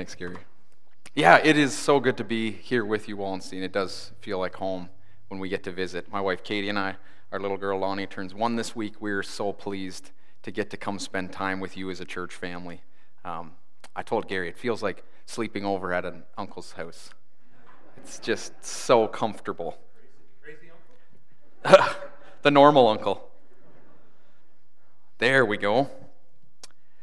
Thanks, Gary. Yeah, it is so good to be here with you, Wallenstein. It does feel like home when we get to visit. My wife Katie and I, our little girl Lonnie turns one this week. We're so pleased to get to come spend time with you as a church family. Um, I told Gary, it feels like sleeping over at an uncle's house. It's just so comfortable. the normal uncle. There we go.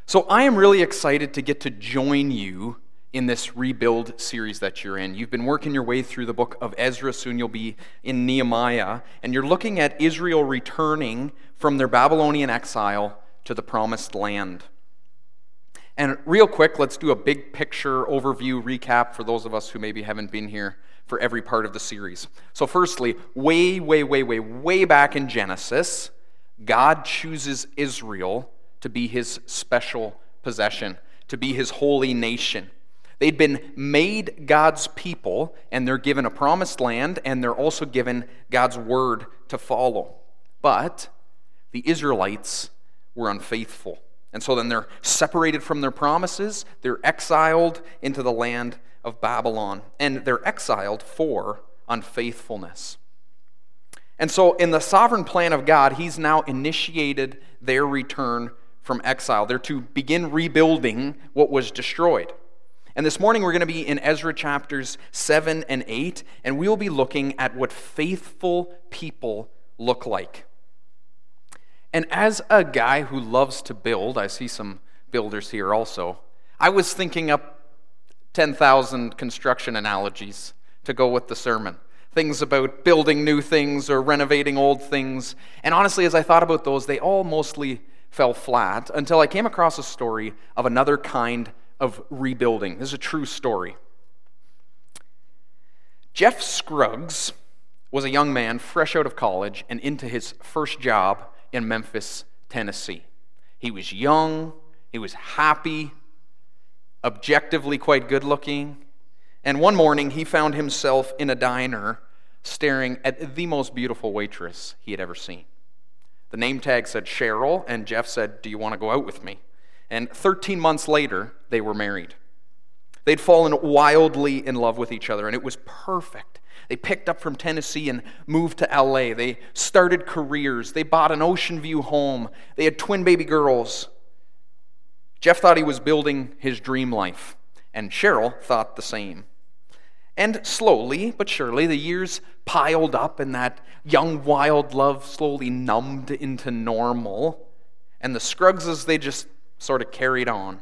So I am really excited to get to join you in this rebuild series that you're in. You've been working your way through the book of Ezra, soon you'll be in Nehemiah, and you're looking at Israel returning from their Babylonian exile to the promised land. And real quick, let's do a big picture overview recap for those of us who maybe haven't been here for every part of the series. So, firstly, way, way, way, way, way back in Genesis, God chooses Israel to be his special possession, to be his holy nation. They'd been made God's people, and they're given a promised land, and they're also given God's word to follow. But the Israelites were unfaithful. And so then they're separated from their promises, they're exiled into the land of Babylon, and they're exiled for unfaithfulness. And so, in the sovereign plan of God, He's now initiated their return from exile. They're to begin rebuilding what was destroyed. And this morning we're going to be in Ezra chapters 7 and 8, and we'll be looking at what faithful people look like. And as a guy who loves to build, I see some builders here also, I was thinking up 10,000 construction analogies to go with the sermon. Things about building new things or renovating old things. And honestly, as I thought about those, they all mostly fell flat until I came across a story of another kind of rebuilding. This is a true story. Jeff Scruggs was a young man fresh out of college and into his first job in Memphis, Tennessee. He was young, he was happy, objectively quite good looking, and one morning he found himself in a diner staring at the most beautiful waitress he had ever seen. The name tag said Cheryl, and Jeff said, Do you want to go out with me? And 13 months later, they were married. They'd fallen wildly in love with each other, and it was perfect. They picked up from Tennessee and moved to LA. They started careers. They bought an ocean view home. They had twin baby girls. Jeff thought he was building his dream life, and Cheryl thought the same. And slowly but surely, the years piled up, and that young wild love slowly numbed into normal. And the Scruggses, they just sort of carried on.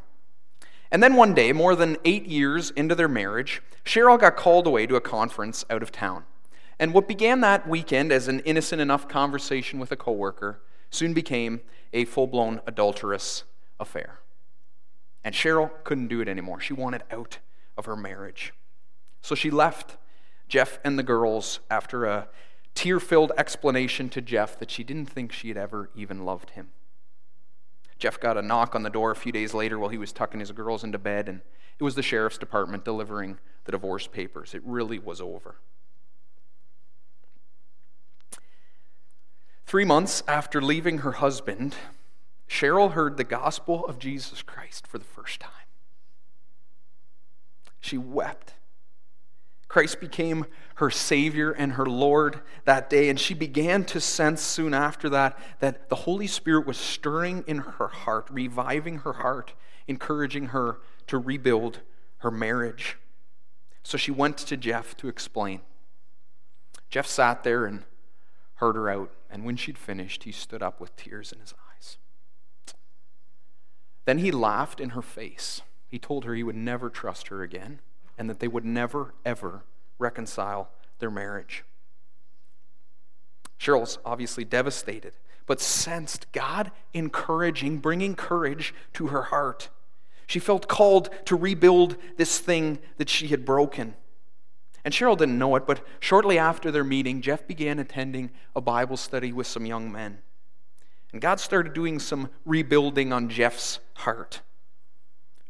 And then one day, more than eight years into their marriage, Cheryl got called away to a conference out of town. And what began that weekend as an innocent enough conversation with a coworker soon became a full blown adulterous affair. And Cheryl couldn't do it anymore. She wanted out of her marriage. So she left Jeff and the girls after a tear filled explanation to Jeff that she didn't think she had ever even loved him. Jeff got a knock on the door a few days later while he was tucking his girls into bed, and it was the sheriff's department delivering the divorce papers. It really was over. Three months after leaving her husband, Cheryl heard the gospel of Jesus Christ for the first time. She wept Christ became her Savior and her Lord that day, and she began to sense soon after that that the Holy Spirit was stirring in her heart, reviving her heart, encouraging her to rebuild her marriage. So she went to Jeff to explain. Jeff sat there and heard her out, and when she'd finished, he stood up with tears in his eyes. Then he laughed in her face. He told her he would never trust her again and that they would never, ever reconcile their marriage. Cheryl's obviously devastated, but sensed God encouraging, bringing courage to her heart. She felt called to rebuild this thing that she had broken. And Cheryl didn't know it, but shortly after their meeting, Jeff began attending a Bible study with some young men. And God started doing some rebuilding on Jeff's heart.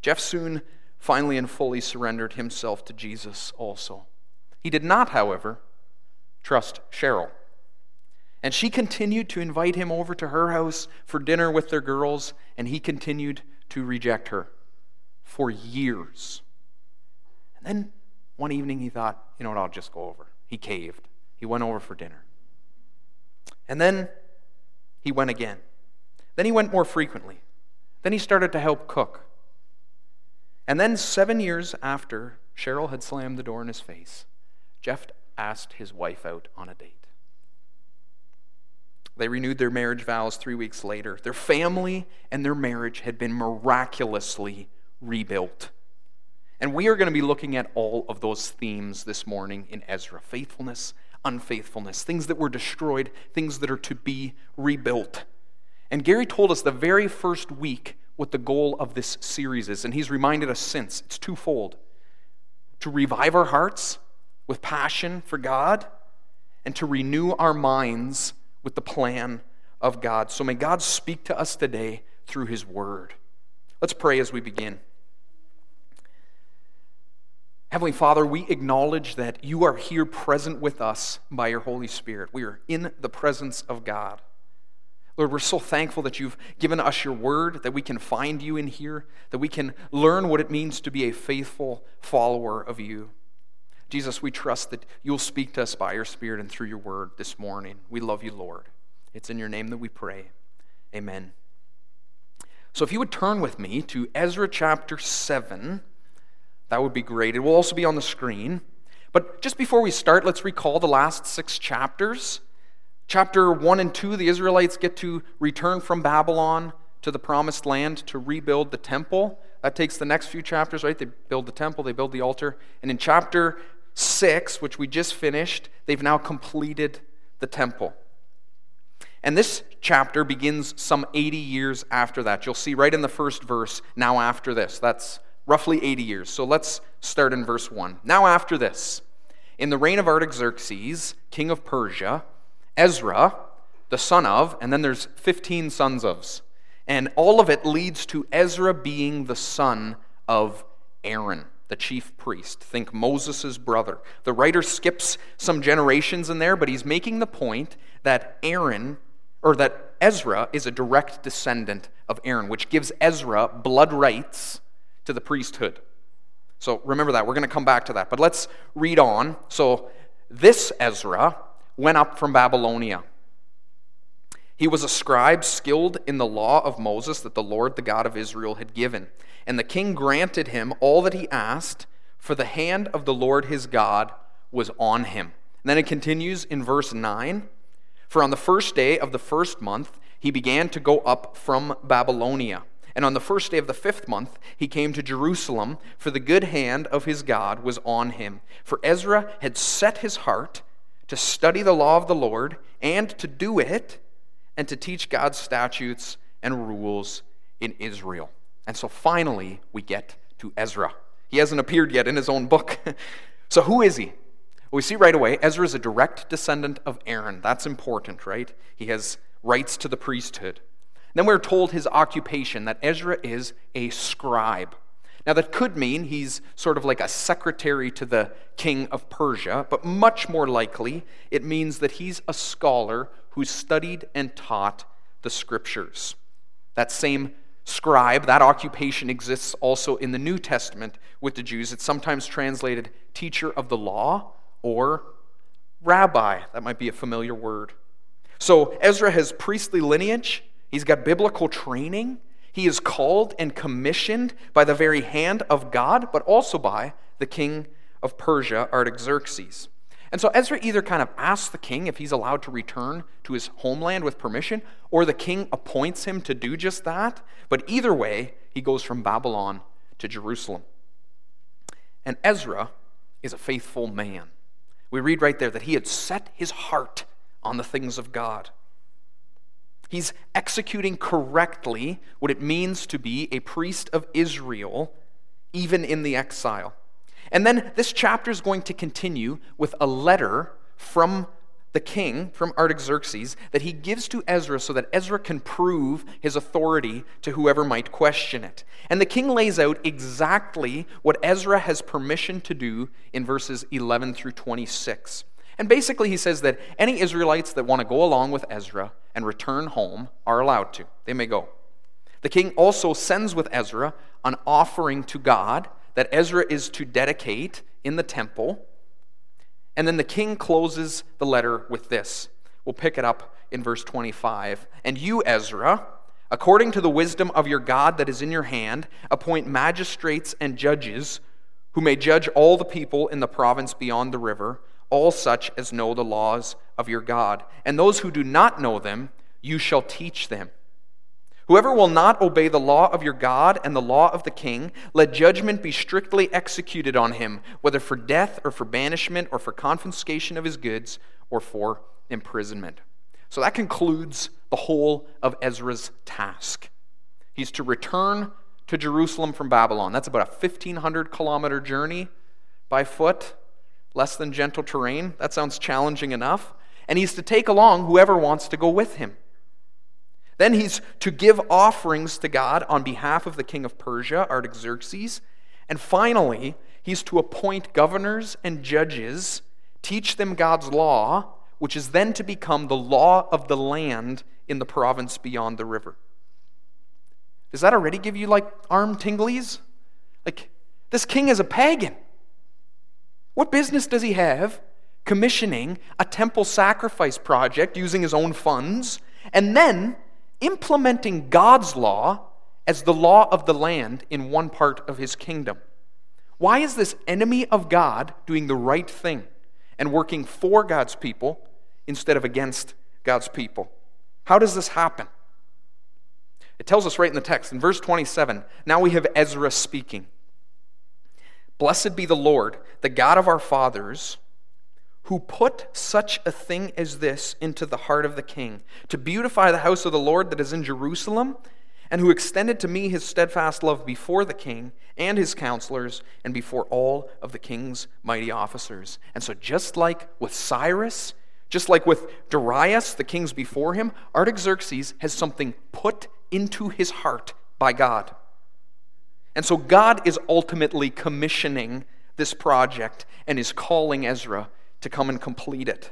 Jeff soon finally and fully surrendered himself to Jesus also. He did not, however, trust Cheryl. And she continued to invite him over to her house for dinner with their girls, and he continued to reject her for years. And then one evening he thought, you know what, I'll just go over. He caved. He went over for dinner. And then he went again. Then he went more frequently. Then he started to help cook. And then, seven years after Cheryl had slammed the door in his face, Jeff asked his wife out on a date. They renewed their marriage vows three weeks later. Their family and their marriage had been miraculously rebuilt. And we are going to be looking at all of those themes this morning in Ezra faithfulness, unfaithfulness, things that were destroyed, things that are to be rebuilt. And Gary told us the very first week what the goal of this series is, and he's reminded us since. It's twofold to revive our hearts with passion for God, and to renew our minds with the plan of God. So may God speak to us today through his word. Let's pray as we begin. Heavenly Father, we acknowledge that you are here present with us by your Holy Spirit. We are in the presence of God. Lord, we're so thankful that you've given us your word, that we can find you in here, that we can learn what it means to be a faithful follower of you. Jesus, we trust that you'll speak to us by your Spirit and through your word this morning. We love you, Lord. It's in your name that we pray. Amen. So if you would turn with me to Ezra chapter 7, that would be great. It will also be on the screen. But just before we start, let's recall the last six chapters. Chapter 1 and 2, the Israelites get to return from Babylon to the promised land to rebuild the temple. That takes the next few chapters, right? They build the temple, they build the altar. And in chapter 6, which we just finished, they've now completed the temple. And this chapter begins some 80 years after that. You'll see right in the first verse, now after this. That's roughly 80 years. So let's start in verse 1. Now after this, in the reign of Artaxerxes, king of Persia, Ezra, the son of, and then there's 15 sons ofs. And all of it leads to Ezra being the son of Aaron, the chief priest. Think Moses' brother. The writer skips some generations in there, but he's making the point that Aaron, or that Ezra, is a direct descendant of Aaron, which gives Ezra blood rights to the priesthood. So remember that. We're going to come back to that. But let's read on. So this Ezra went up from Babylonia. He was a scribe skilled in the law of Moses that the Lord, the God of Israel, had given. And the king granted him all that he asked, for the hand of the Lord his God was on him. And then it continues in verse 9 For on the first day of the first month, he began to go up from Babylonia. And on the first day of the fifth month, he came to Jerusalem, for the good hand of his God was on him. For Ezra had set his heart to study the law of the Lord, and to do it, and to teach God's statutes and rules in Israel. And so finally, we get to Ezra. He hasn't appeared yet in his own book. so, who is he? We see right away Ezra is a direct descendant of Aaron. That's important, right? He has rights to the priesthood. Then we're told his occupation that Ezra is a scribe. Now, that could mean he's sort of like a secretary to the king of Persia, but much more likely, it means that he's a scholar who studied and taught the scriptures. That same scribe, that occupation exists also in the New Testament with the Jews. It's sometimes translated teacher of the law or rabbi. That might be a familiar word. So, Ezra has priestly lineage, he's got biblical training. He is called and commissioned by the very hand of God, but also by the king of Persia, Artaxerxes. And so Ezra either kind of asks the king if he's allowed to return to his homeland with permission, or the king appoints him to do just that. But either way, he goes from Babylon to Jerusalem. And Ezra is a faithful man. We read right there that he had set his heart on the things of God. He's executing correctly what it means to be a priest of Israel, even in the exile. And then this chapter is going to continue with a letter from the king, from Artaxerxes, that he gives to Ezra so that Ezra can prove his authority to whoever might question it. And the king lays out exactly what Ezra has permission to do in verses 11 through 26. And basically, he says that any Israelites that want to go along with Ezra and return home are allowed to. They may go. The king also sends with Ezra an offering to God that Ezra is to dedicate in the temple. And then the king closes the letter with this. We'll pick it up in verse 25. And you, Ezra, according to the wisdom of your God that is in your hand, appoint magistrates and judges who may judge all the people in the province beyond the river, all such as know the laws of your God. And those who do not know them, you shall teach them. Whoever will not obey the law of your God and the law of the king, let judgment be strictly executed on him, whether for death or for banishment or for confiscation of his goods or for imprisonment. So that concludes the whole of Ezra's task. He's to return to Jerusalem from Babylon. That's about a 1,500 kilometer journey by foot, less than gentle terrain. That sounds challenging enough. And he's to take along whoever wants to go with him. Then he's to give offerings to God on behalf of the king of Persia, Artaxerxes. And finally, he's to appoint governors and judges, teach them God's law, which is then to become the law of the land in the province beyond the river. Does that already give you like arm tinglies? Like, this king is a pagan. What business does he have commissioning a temple sacrifice project using his own funds and then implementing God's law as the law of the land in one part of his kingdom. Why is this enemy of God doing the right thing and working for God's people instead of against God's people? How does this happen? It tells us right in the text in verse 27. Now we have Ezra speaking. Blessed be the Lord, the God of our fathers who put such a thing as this into the heart of the king, to beautify the house of the Lord that is in Jerusalem, and who extended to me his steadfast love before the king and his counselors and before all of the king's mighty officers. And so, just like with Cyrus, just like with Darius, the kings before him, Artaxerxes has something put into his heart by God. And so, God is ultimately commissioning this project and is calling Ezra to come and complete it.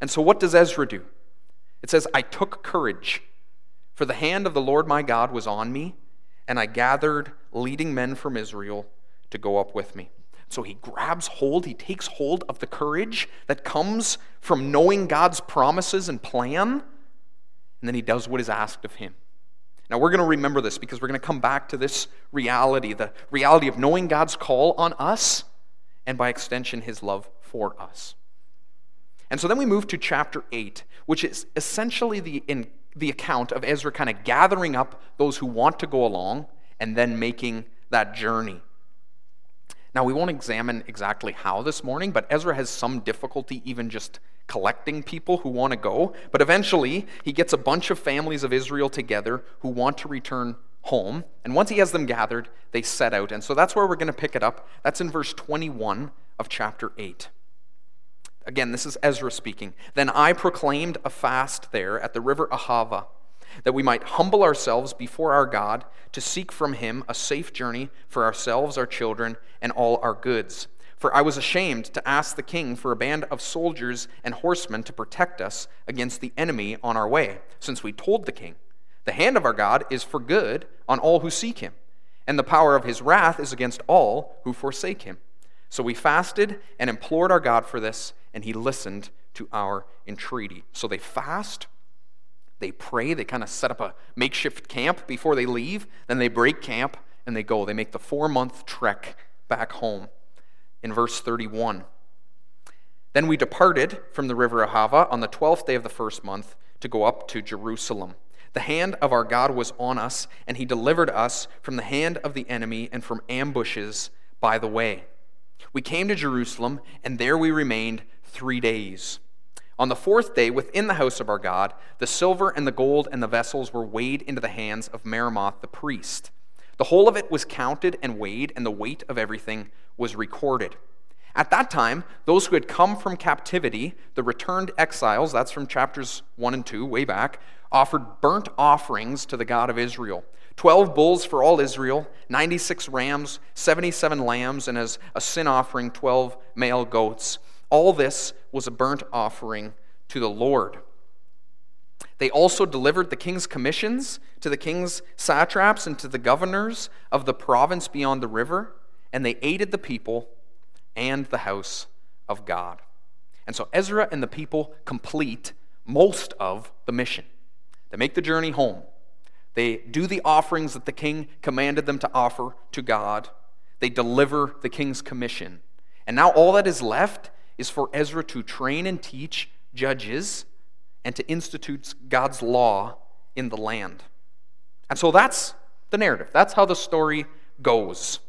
And so, what does Ezra do? It says, I took courage, for the hand of the Lord my God was on me, and I gathered leading men from Israel to go up with me. So he grabs hold, he takes hold of the courage that comes from knowing God's promises and plan, and then he does what is asked of him. Now, we're going to remember this because we're going to come back to this reality the reality of knowing God's call on us, and by extension, his love for us. And so then we move to chapter 8, which is essentially the, in, the account of Ezra kind of gathering up those who want to go along and then making that journey. Now, we won't examine exactly how this morning, but Ezra has some difficulty even just collecting people who want to go. But eventually, he gets a bunch of families of Israel together who want to return home. And once he has them gathered, they set out. And so that's where we're going to pick it up. That's in verse 21 of chapter 8. Again, this is Ezra speaking. Then I proclaimed a fast there at the river Ahava, that we might humble ourselves before our God to seek from him a safe journey for ourselves, our children, and all our goods. For I was ashamed to ask the king for a band of soldiers and horsemen to protect us against the enemy on our way, since we told the king, The hand of our God is for good on all who seek him, and the power of his wrath is against all who forsake him. So we fasted and implored our God for this and he listened to our entreaty. So they fast, they pray, they kind of set up a makeshift camp before they leave, then they break camp and they go. They make the four month trek back home. In verse 31, then we departed from the river Ahava on the twelfth day of the first month to go up to Jerusalem. The hand of our God was on us, and he delivered us from the hand of the enemy and from ambushes by the way. We came to Jerusalem, and there we remained three days. On the fourth day, within the house of our God, the silver and the gold and the vessels were weighed into the hands of Meremoth the priest. The whole of it was counted and weighed, and the weight of everything was recorded. At that time, those who had come from captivity, the returned exiles, that's from chapters 1 and 2, way back, offered burnt offerings to the God of Israel 12 bulls for all Israel, 96 rams, 77 lambs, and as a sin offering, 12 male goats. All this was a burnt offering to the Lord. They also delivered the king's commissions to the king's satraps and to the governors of the province beyond the river, and they aided the people and the house of God. And so Ezra and the people complete most of the mission. They make the journey home. They do the offerings that the king commanded them to offer to God. They deliver the king's commission. And now all that is left is for Ezra to train and teach judges and to institute God's law in the land. And so that's the narrative. That's how the story goes.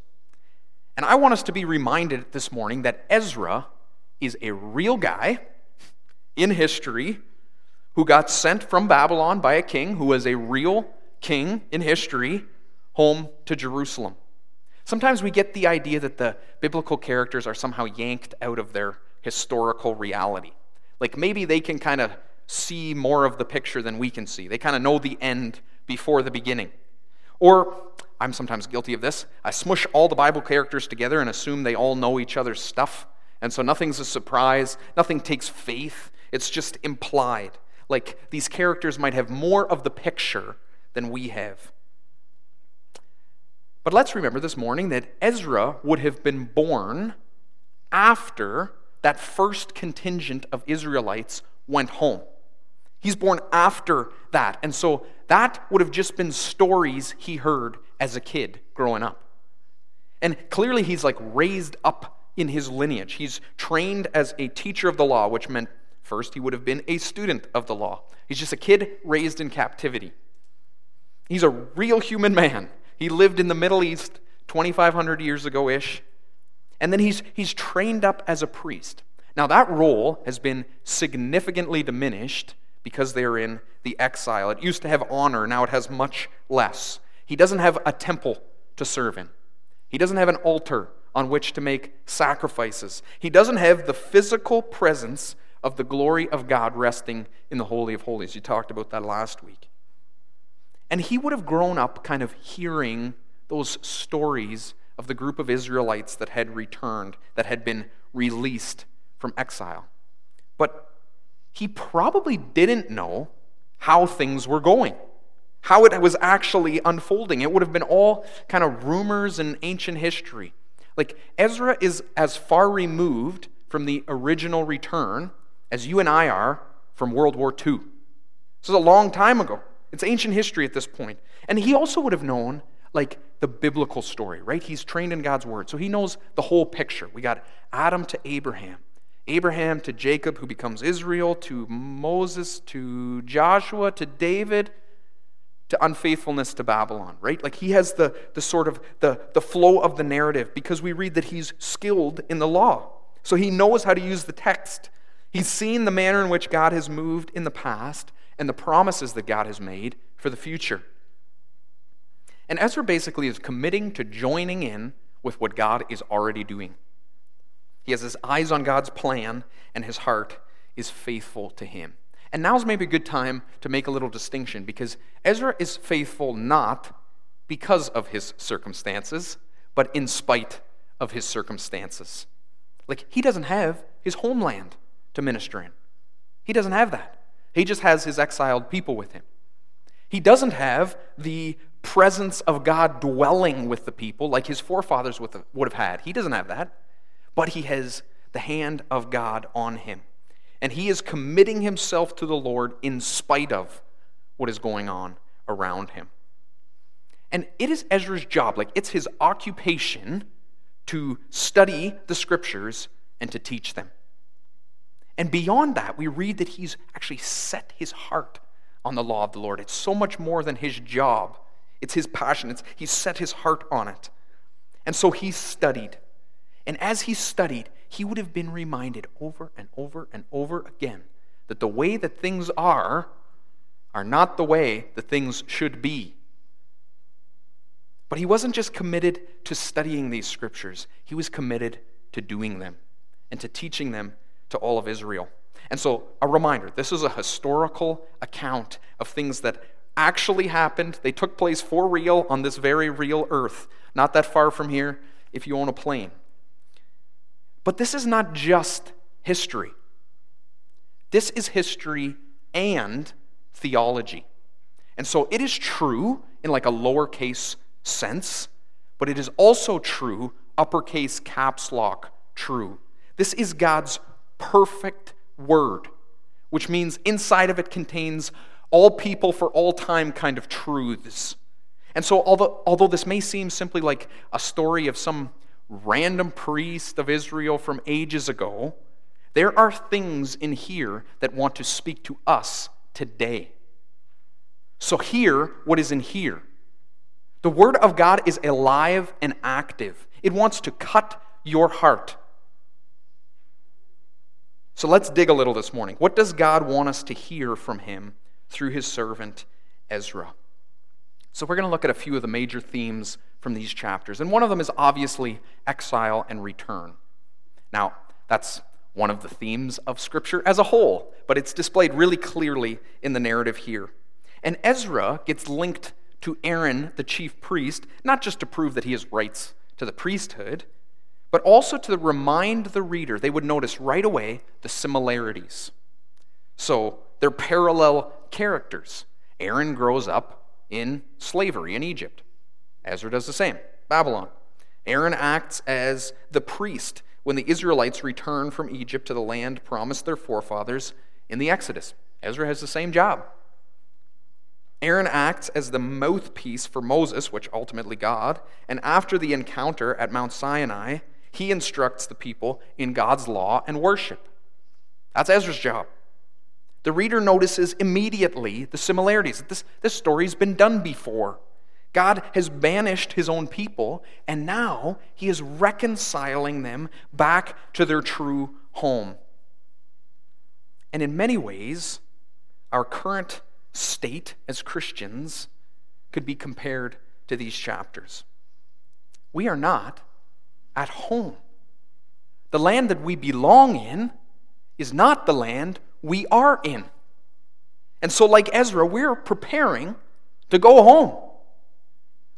And I want us to be reminded this morning that Ezra is a real guy in history who got sent from Babylon by a king who was a real king in history home to Jerusalem. Sometimes we get the idea that the biblical characters are somehow yanked out of their historical reality. Like maybe they can kind of see more of the picture than we can see. They kind of know the end before the beginning. Or, I'm sometimes guilty of this, I smush all the Bible characters together and assume they all know each other's stuff. And so nothing's a surprise, nothing takes faith, it's just implied. Like these characters might have more of the picture than we have. But let's remember this morning that Ezra would have been born after that first contingent of Israelites went home. He's born after that. And so that would have just been stories he heard as a kid growing up. And clearly he's like raised up in his lineage. He's trained as a teacher of the law, which meant first he would have been a student of the law. He's just a kid raised in captivity. He's a real human man. He lived in the Middle East 2,500 years ago ish. And then he's, he's trained up as a priest. Now, that role has been significantly diminished because they're in the exile. It used to have honor, now it has much less. He doesn't have a temple to serve in, he doesn't have an altar on which to make sacrifices. He doesn't have the physical presence of the glory of God resting in the Holy of Holies. You talked about that last week. And he would have grown up kind of hearing those stories of the group of Israelites that had returned, that had been released from exile. But he probably didn't know how things were going, how it was actually unfolding. It would have been all kind of rumors and ancient history. Like, Ezra is as far removed from the original return as you and I are from World War II. This is a long time ago. It's ancient history at this point. And he also would have known, like, the biblical story, right? He's trained in God's word. So he knows the whole picture. We got Adam to Abraham, Abraham to Jacob, who becomes Israel, to Moses, to Joshua, to David, to unfaithfulness to Babylon, right? Like he has the, the sort of the, the flow of the narrative because we read that he's skilled in the law. So he knows how to use the text. He's seen the manner in which God has moved in the past and the promises that God has made for the future. And Ezra basically is committing to joining in with what God is already doing. He has his eyes on God's plan, and his heart is faithful to him. And now's maybe a good time to make a little distinction because Ezra is faithful not because of his circumstances, but in spite of his circumstances. Like, he doesn't have his homeland to minister in, he doesn't have that. He just has his exiled people with him. He doesn't have the presence of God dwelling with the people like his forefathers would have had. He doesn't have that but he has the hand of God on him. And he is committing himself to the Lord in spite of what is going on around him. And it is Ezra's job, like it's his occupation to study the scriptures and to teach them. And beyond that, we read that he's actually set his heart on the law of the Lord. It's so much more than his job, it's his passion. It's, he's set his heart on it. And so he studied. And as he studied, he would have been reminded over and over and over again that the way that things are are not the way that things should be. But he wasn't just committed to studying these scriptures, he was committed to doing them and to teaching them to all of Israel. And so, a reminder this is a historical account of things that actually happened. They took place for real on this very real earth, not that far from here if you own a plane. But this is not just history, this is history and theology. And so it is true in like a lowercase sense, but it is also true uppercase caps lock true. This is God's perfect word, which means inside of it contains all people for all time kind of truths. And so, although, although this may seem simply like a story of some random priest of Israel from ages ago, there are things in here that want to speak to us today. So, hear what is in here. The Word of God is alive and active, it wants to cut your heart. So, let's dig a little this morning. What does God want us to hear from Him through His servant Ezra? So, we're going to look at a few of the major themes from these chapters. And one of them is obviously exile and return. Now, that's one of the themes of Scripture as a whole, but it's displayed really clearly in the narrative here. And Ezra gets linked to Aaron, the chief priest, not just to prove that he has rights to the priesthood, but also to remind the reader, they would notice right away the similarities. So they're parallel characters. Aaron grows up in slavery in Egypt. Ezra does the same. Babylon. Aaron acts as the priest when the Israelites return from Egypt to the land promised their forefathers in the Exodus. Ezra has the same job. Aaron acts as the mouthpiece for Moses, which ultimately God, and after the encounter at Mount Sinai, he instructs the people in God's law and worship. That's Ezra's job. The reader notices immediately the similarities. This, this story's been done before. God has banished his own people, and now he is reconciling them back to their true home. And in many ways, our current state as Christians could be compared to these chapters. We are not at home. The land that we belong in is not the land we are in. And so, like Ezra, we're preparing to go home.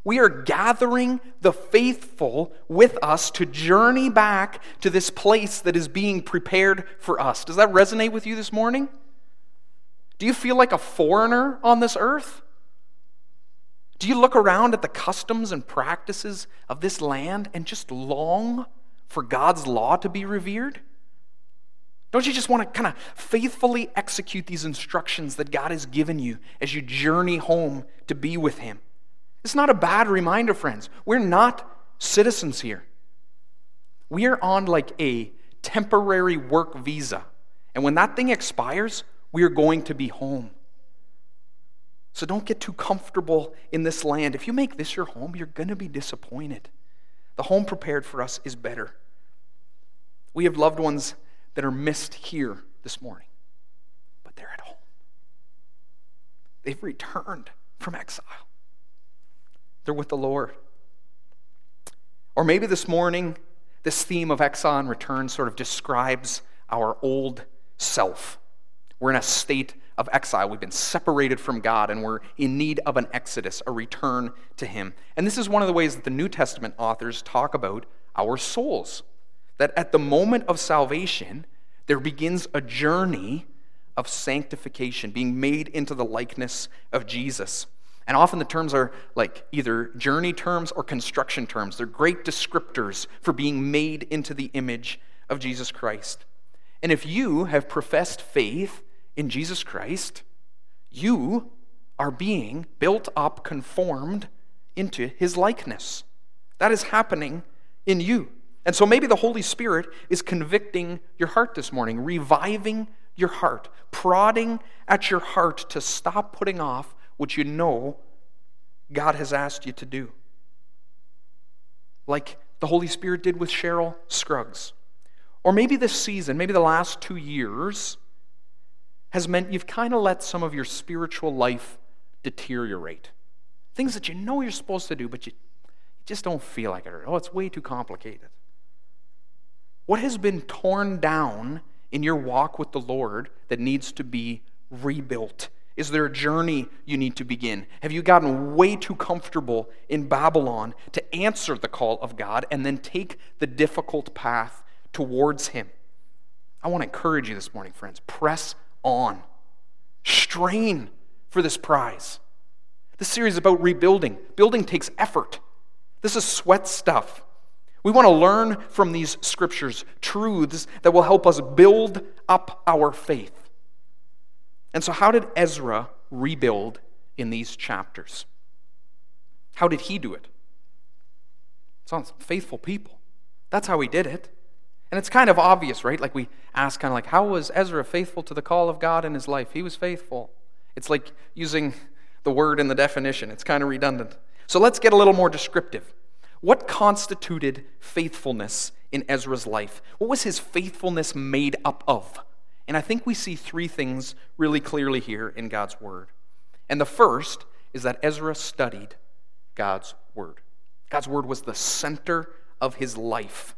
We are gathering the faithful with us to journey back to this place that is being prepared for us. Does that resonate with you this morning? Do you feel like a foreigner on this earth? Do you look around at the customs and practices of this land and just long for God's law to be revered? Don't you just want to kind of faithfully execute these instructions that God has given you as you journey home to be with Him? It's not a bad reminder, friends. We're not citizens here. We are on like a temporary work visa. And when that thing expires, we are going to be home. So don't get too comfortable in this land. If you make this your home, you're going to be disappointed. The home prepared for us is better. We have loved ones that are missed here this morning, but they're at home. They've returned from exile they're with the Lord. Or maybe this morning, this theme of exile and return sort of describes our old self. We're in a state of exile. We've been separated from God and we're in need of an exodus, a return to Him. And this is one of the ways that the New Testament authors talk about our souls. That at the moment of salvation, there begins a journey of sanctification, being made into the likeness of Jesus. And often the terms are like either journey terms or construction terms. They're great descriptors for being made into the image of Jesus Christ. And if you have professed faith in Jesus Christ, you are being built up, conformed into his likeness. That is happening in you. And so maybe the Holy Spirit is convicting your heart this morning, reviving your heart, prodding at your heart to stop putting off what you know God has asked you to do. Like the Holy Spirit did with Cheryl Scruggs. Or maybe this season, maybe the last two years, has meant you've kind of let some of your spiritual life deteriorate. Things that you know you're supposed to do, but you, just don't feel like it. Oh, it's way too complicated. What has been torn down in your walk with the Lord that needs to be rebuilt is there a journey you need to begin? Have you gotten way too comfortable in Babylon to answer the call of God and then take the difficult path towards Him? I want to encourage you this morning, friends. Press on, strain for this prize. This series is about rebuilding. Building takes effort, this is sweat stuff. We want to learn from these scriptures truths that will help us build up our faith. And so, how did Ezra rebuild in these chapters? How did he do it? It's on faithful people. That's how he did it. And it's kind of obvious, right? Like we ask, kind of like, how was Ezra faithful to the call of God in his life? He was faithful. It's like using the word in the definition, it's kind of redundant. So let's get a little more descriptive. What constituted faithfulness in Ezra's life? What was his faithfulness made up of? And I think we see three things really clearly here in God's word. And the first is that Ezra studied God's word. God's word was the center of his life.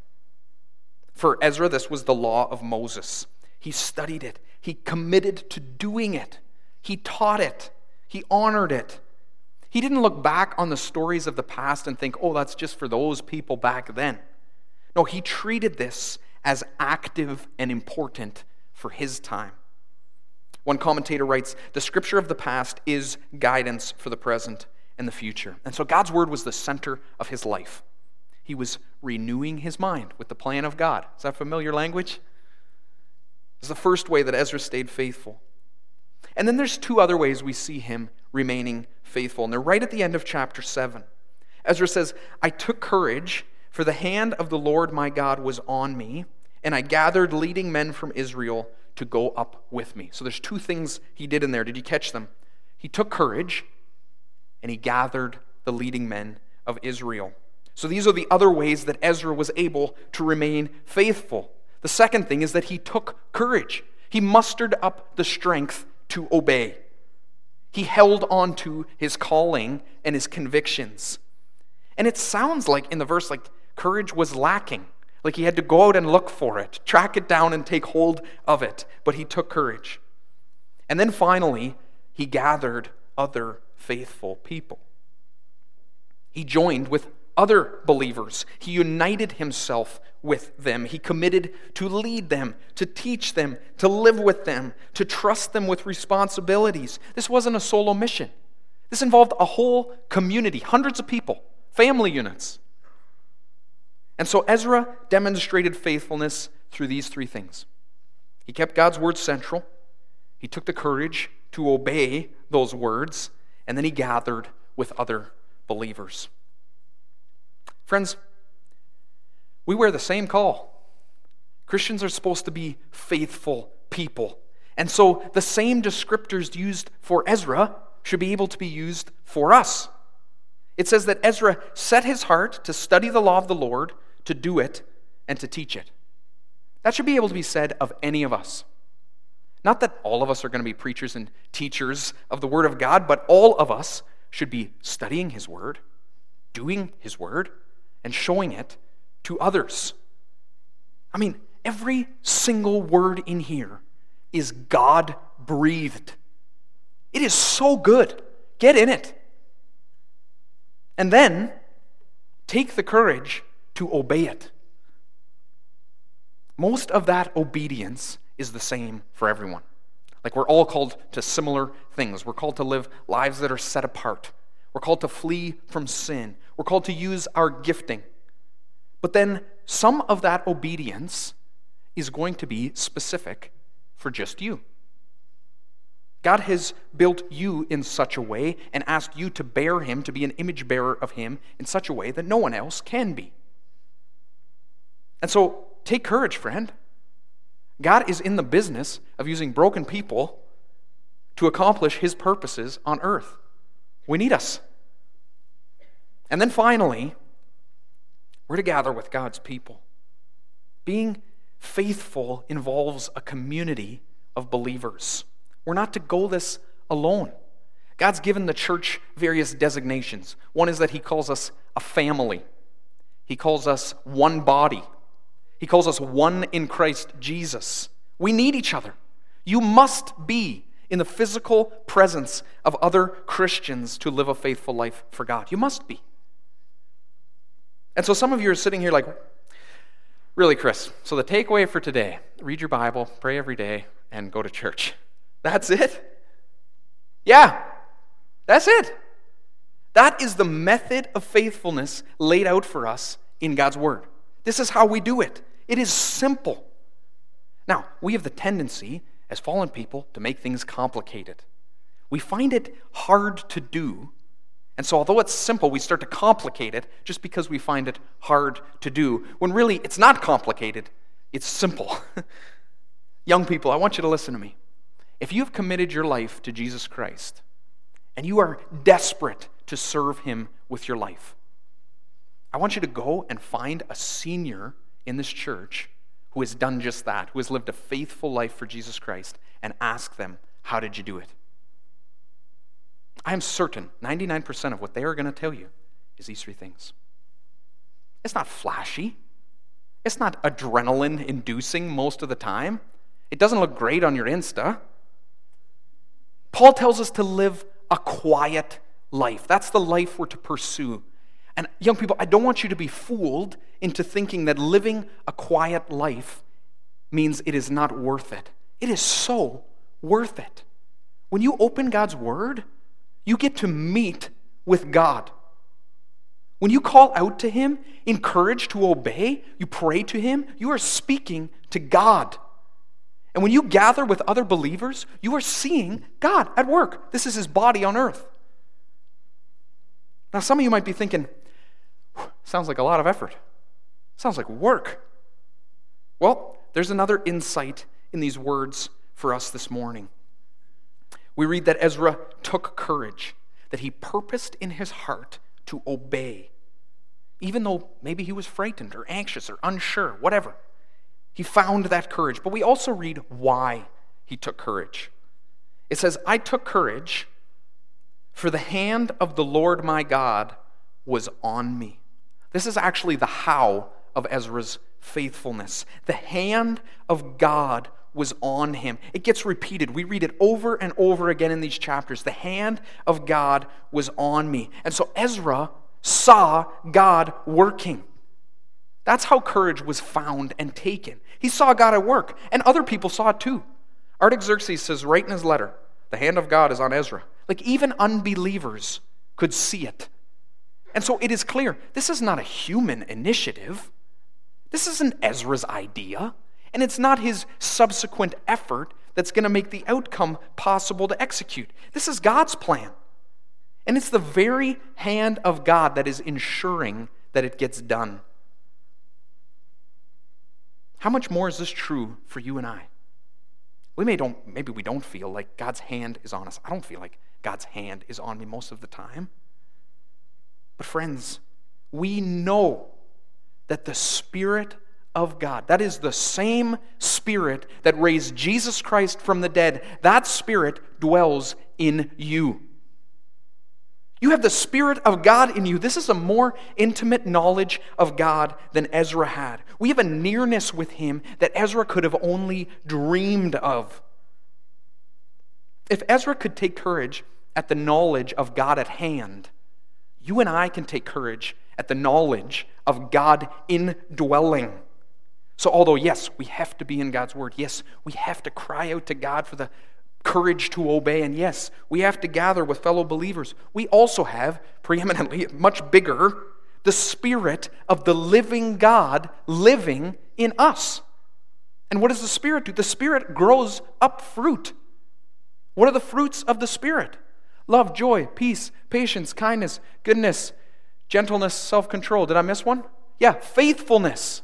For Ezra, this was the law of Moses. He studied it, he committed to doing it, he taught it, he honored it. He didn't look back on the stories of the past and think, oh, that's just for those people back then. No, he treated this as active and important for his time. One commentator writes The scripture of the past is guidance for the present and the future. And so God's word was the center of his life. He was renewing his mind with the plan of God. Is that familiar language? Is the first way that Ezra stayed faithful. And then there's two other ways we see him remaining faithful. And they're right at the end of chapter 7. Ezra says, I took courage, for the hand of the Lord my God was on me, and I gathered leading men from Israel to go up with me. So there's two things he did in there. Did you catch them? He took courage, and he gathered the leading men of Israel. So these are the other ways that Ezra was able to remain faithful. The second thing is that he took courage. He mustered up the strength to obey. He held on to his calling and his convictions. And it sounds like in the verse like courage was lacking. Like he had to go out and look for it, track it down and take hold of it. But he took courage. And then finally, he gathered other faithful people. He joined with other believers. He united himself with them. He committed to lead them, to teach them, to live with them, to trust them with responsibilities. This wasn't a solo mission. This involved a whole community, hundreds of people, family units. And so Ezra demonstrated faithfulness through these three things. He kept God's word central, he took the courage to obey those words, and then he gathered with other believers. Friends, we wear the same call. Christians are supposed to be faithful people. And so the same descriptors used for Ezra should be able to be used for us. It says that Ezra set his heart to study the law of the Lord, to do it, and to teach it. That should be able to be said of any of us. Not that all of us are going to be preachers and teachers of the Word of God, but all of us should be studying His Word, doing His Word, and showing it to others. I mean, every single word in here is God breathed. It is so good. Get in it. And then take the courage to obey it. Most of that obedience is the same for everyone. Like we're all called to similar things. We're called to live lives that are set apart. We're called to flee from sin. We're called to use our gifting. But then some of that obedience is going to be specific for just you. God has built you in such a way and asked you to bear Him, to be an image bearer of Him in such a way that no one else can be. And so take courage, friend. God is in the business of using broken people to accomplish His purposes on earth. We need us. And then finally, we're to gather with God's people. Being faithful involves a community of believers. We're not to go this alone. God's given the church various designations. One is that He calls us a family, He calls us one body, He calls us one in Christ Jesus. We need each other. You must be in the physical presence of other Christians to live a faithful life for God. You must be. And so some of you are sitting here like, really, Chris, so the takeaway for today read your Bible, pray every day, and go to church. That's it? Yeah, that's it. That is the method of faithfulness laid out for us in God's Word. This is how we do it. It is simple. Now, we have the tendency, as fallen people, to make things complicated. We find it hard to do. And so, although it's simple, we start to complicate it just because we find it hard to do, when really it's not complicated, it's simple. Young people, I want you to listen to me. If you've committed your life to Jesus Christ and you are desperate to serve Him with your life, I want you to go and find a senior in this church who has done just that, who has lived a faithful life for Jesus Christ, and ask them, How did you do it? I am certain 99% of what they are going to tell you is these three things. It's not flashy, it's not adrenaline inducing most of the time, it doesn't look great on your Insta. Paul tells us to live a quiet life. That's the life we're to pursue. And young people, I don't want you to be fooled into thinking that living a quiet life means it is not worth it. It is so worth it. When you open God's Word, you get to meet with God. When you call out to Him, encouraged to obey, you pray to Him, you are speaking to God. And when you gather with other believers, you are seeing God at work. This is His body on earth. Now, some of you might be thinking, sounds like a lot of effort. Sounds like work. Well, there's another insight in these words for us this morning. We read that Ezra took courage, that he purposed in his heart to obey, even though maybe he was frightened or anxious or unsure, whatever. He found that courage. But we also read why he took courage. It says, I took courage, for the hand of the Lord my God was on me. This is actually the how of Ezra's faithfulness. The hand of God was on him. It gets repeated. We read it over and over again in these chapters. The hand of God was on me. And so Ezra saw God working. That's how courage was found and taken. He saw God at work, and other people saw it too. Artaxerxes says right in his letter, the hand of God is on Ezra. Like even unbelievers could see it. And so it is clear this is not a human initiative. This isn't Ezra's idea. And it's not his subsequent effort that's going to make the outcome possible to execute. This is God's plan. And it's the very hand of God that is ensuring that it gets done. How much more is this true for you and I? We may don't maybe we don't feel like God's hand is on us. I don't feel like God's hand is on me most of the time. But friends, we know that the spirit of God. That is the same Spirit that raised Jesus Christ from the dead. That Spirit dwells in you. You have the Spirit of God in you. This is a more intimate knowledge of God than Ezra had. We have a nearness with Him that Ezra could have only dreamed of. If Ezra could take courage at the knowledge of God at hand, you and I can take courage at the knowledge of God indwelling. So, although, yes, we have to be in God's Word, yes, we have to cry out to God for the courage to obey, and yes, we have to gather with fellow believers, we also have, preeminently, much bigger, the Spirit of the living God living in us. And what does the Spirit do? The Spirit grows up fruit. What are the fruits of the Spirit? Love, joy, peace, patience, kindness, goodness, gentleness, self control. Did I miss one? Yeah, faithfulness.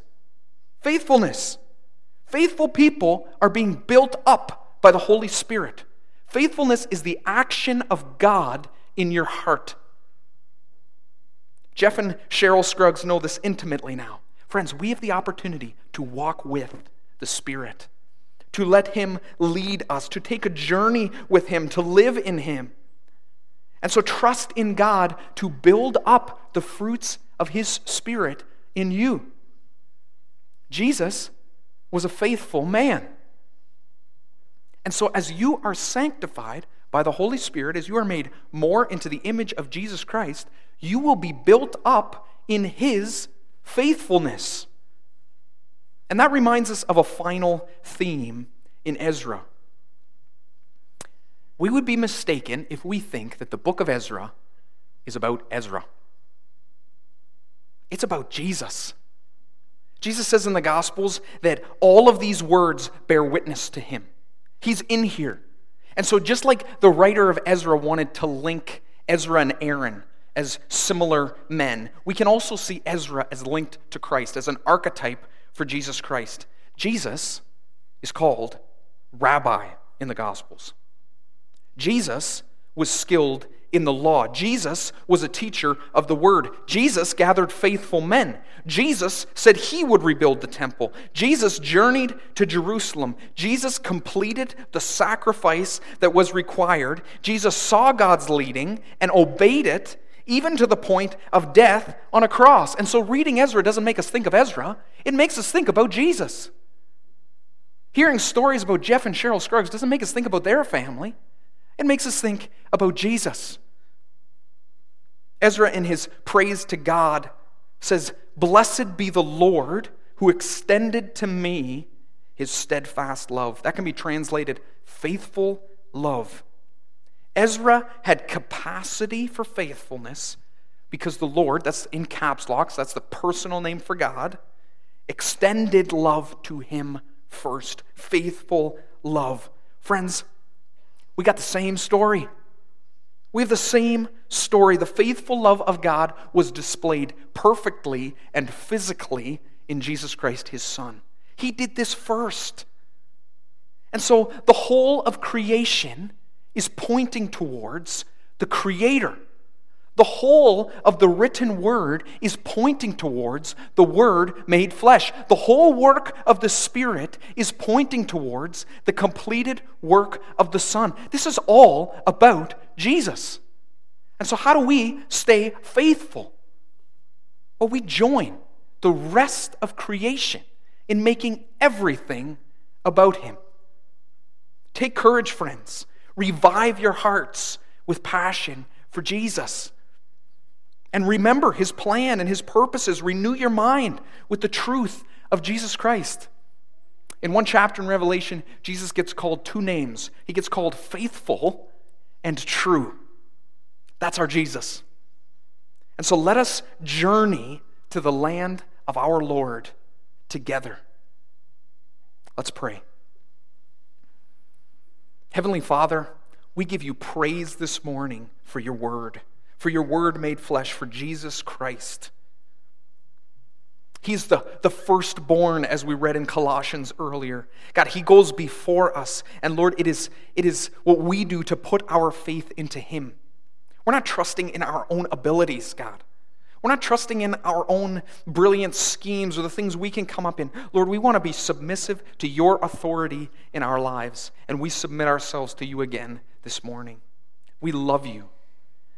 Faithfulness. Faithful people are being built up by the Holy Spirit. Faithfulness is the action of God in your heart. Jeff and Cheryl Scruggs know this intimately now. Friends, we have the opportunity to walk with the Spirit, to let Him lead us, to take a journey with Him, to live in Him. And so trust in God to build up the fruits of His Spirit in you. Jesus was a faithful man. And so, as you are sanctified by the Holy Spirit, as you are made more into the image of Jesus Christ, you will be built up in His faithfulness. And that reminds us of a final theme in Ezra. We would be mistaken if we think that the book of Ezra is about Ezra. It's about Jesus. Jesus says in the Gospels that all of these words bear witness to him. He's in here. And so, just like the writer of Ezra wanted to link Ezra and Aaron as similar men, we can also see Ezra as linked to Christ, as an archetype for Jesus Christ. Jesus is called rabbi in the Gospels. Jesus was skilled in the law. Jesus was a teacher of the word. Jesus gathered faithful men. Jesus said he would rebuild the temple. Jesus journeyed to Jerusalem. Jesus completed the sacrifice that was required. Jesus saw God's leading and obeyed it, even to the point of death on a cross. And so reading Ezra doesn't make us think of Ezra, it makes us think about Jesus. Hearing stories about Jeff and Cheryl Scruggs doesn't make us think about their family. It makes us think about Jesus. Ezra, in his praise to God, says, Blessed be the Lord who extended to me his steadfast love. That can be translated faithful love. Ezra had capacity for faithfulness because the Lord, that's in caps locks, that's the personal name for God, extended love to him first. Faithful love. Friends, we got the same story. We have the same story. The faithful love of God was displayed perfectly and physically in Jesus Christ, his Son. He did this first. And so the whole of creation is pointing towards the Creator the whole of the written word is pointing towards the word made flesh. The whole work of the Spirit is pointing towards the completed work of the Son. This is all about Jesus. And so, how do we stay faithful? Well, we join the rest of creation in making everything about Him. Take courage, friends. Revive your hearts with passion for Jesus. And remember his plan and his purposes. Renew your mind with the truth of Jesus Christ. In one chapter in Revelation, Jesus gets called two names. He gets called faithful and true. That's our Jesus. And so let us journey to the land of our Lord together. Let's pray. Heavenly Father, we give you praise this morning for your word for your word made flesh, for Jesus Christ. He's the, the firstborn, as we read in Colossians earlier. God, He goes before us. And Lord, it is, it is what we do to put our faith into Him. We're not trusting in our own abilities, God. We're not trusting in our own brilliant schemes or the things we can come up in. Lord, we want to be submissive to your authority in our lives. And we submit ourselves to you again this morning. We love you.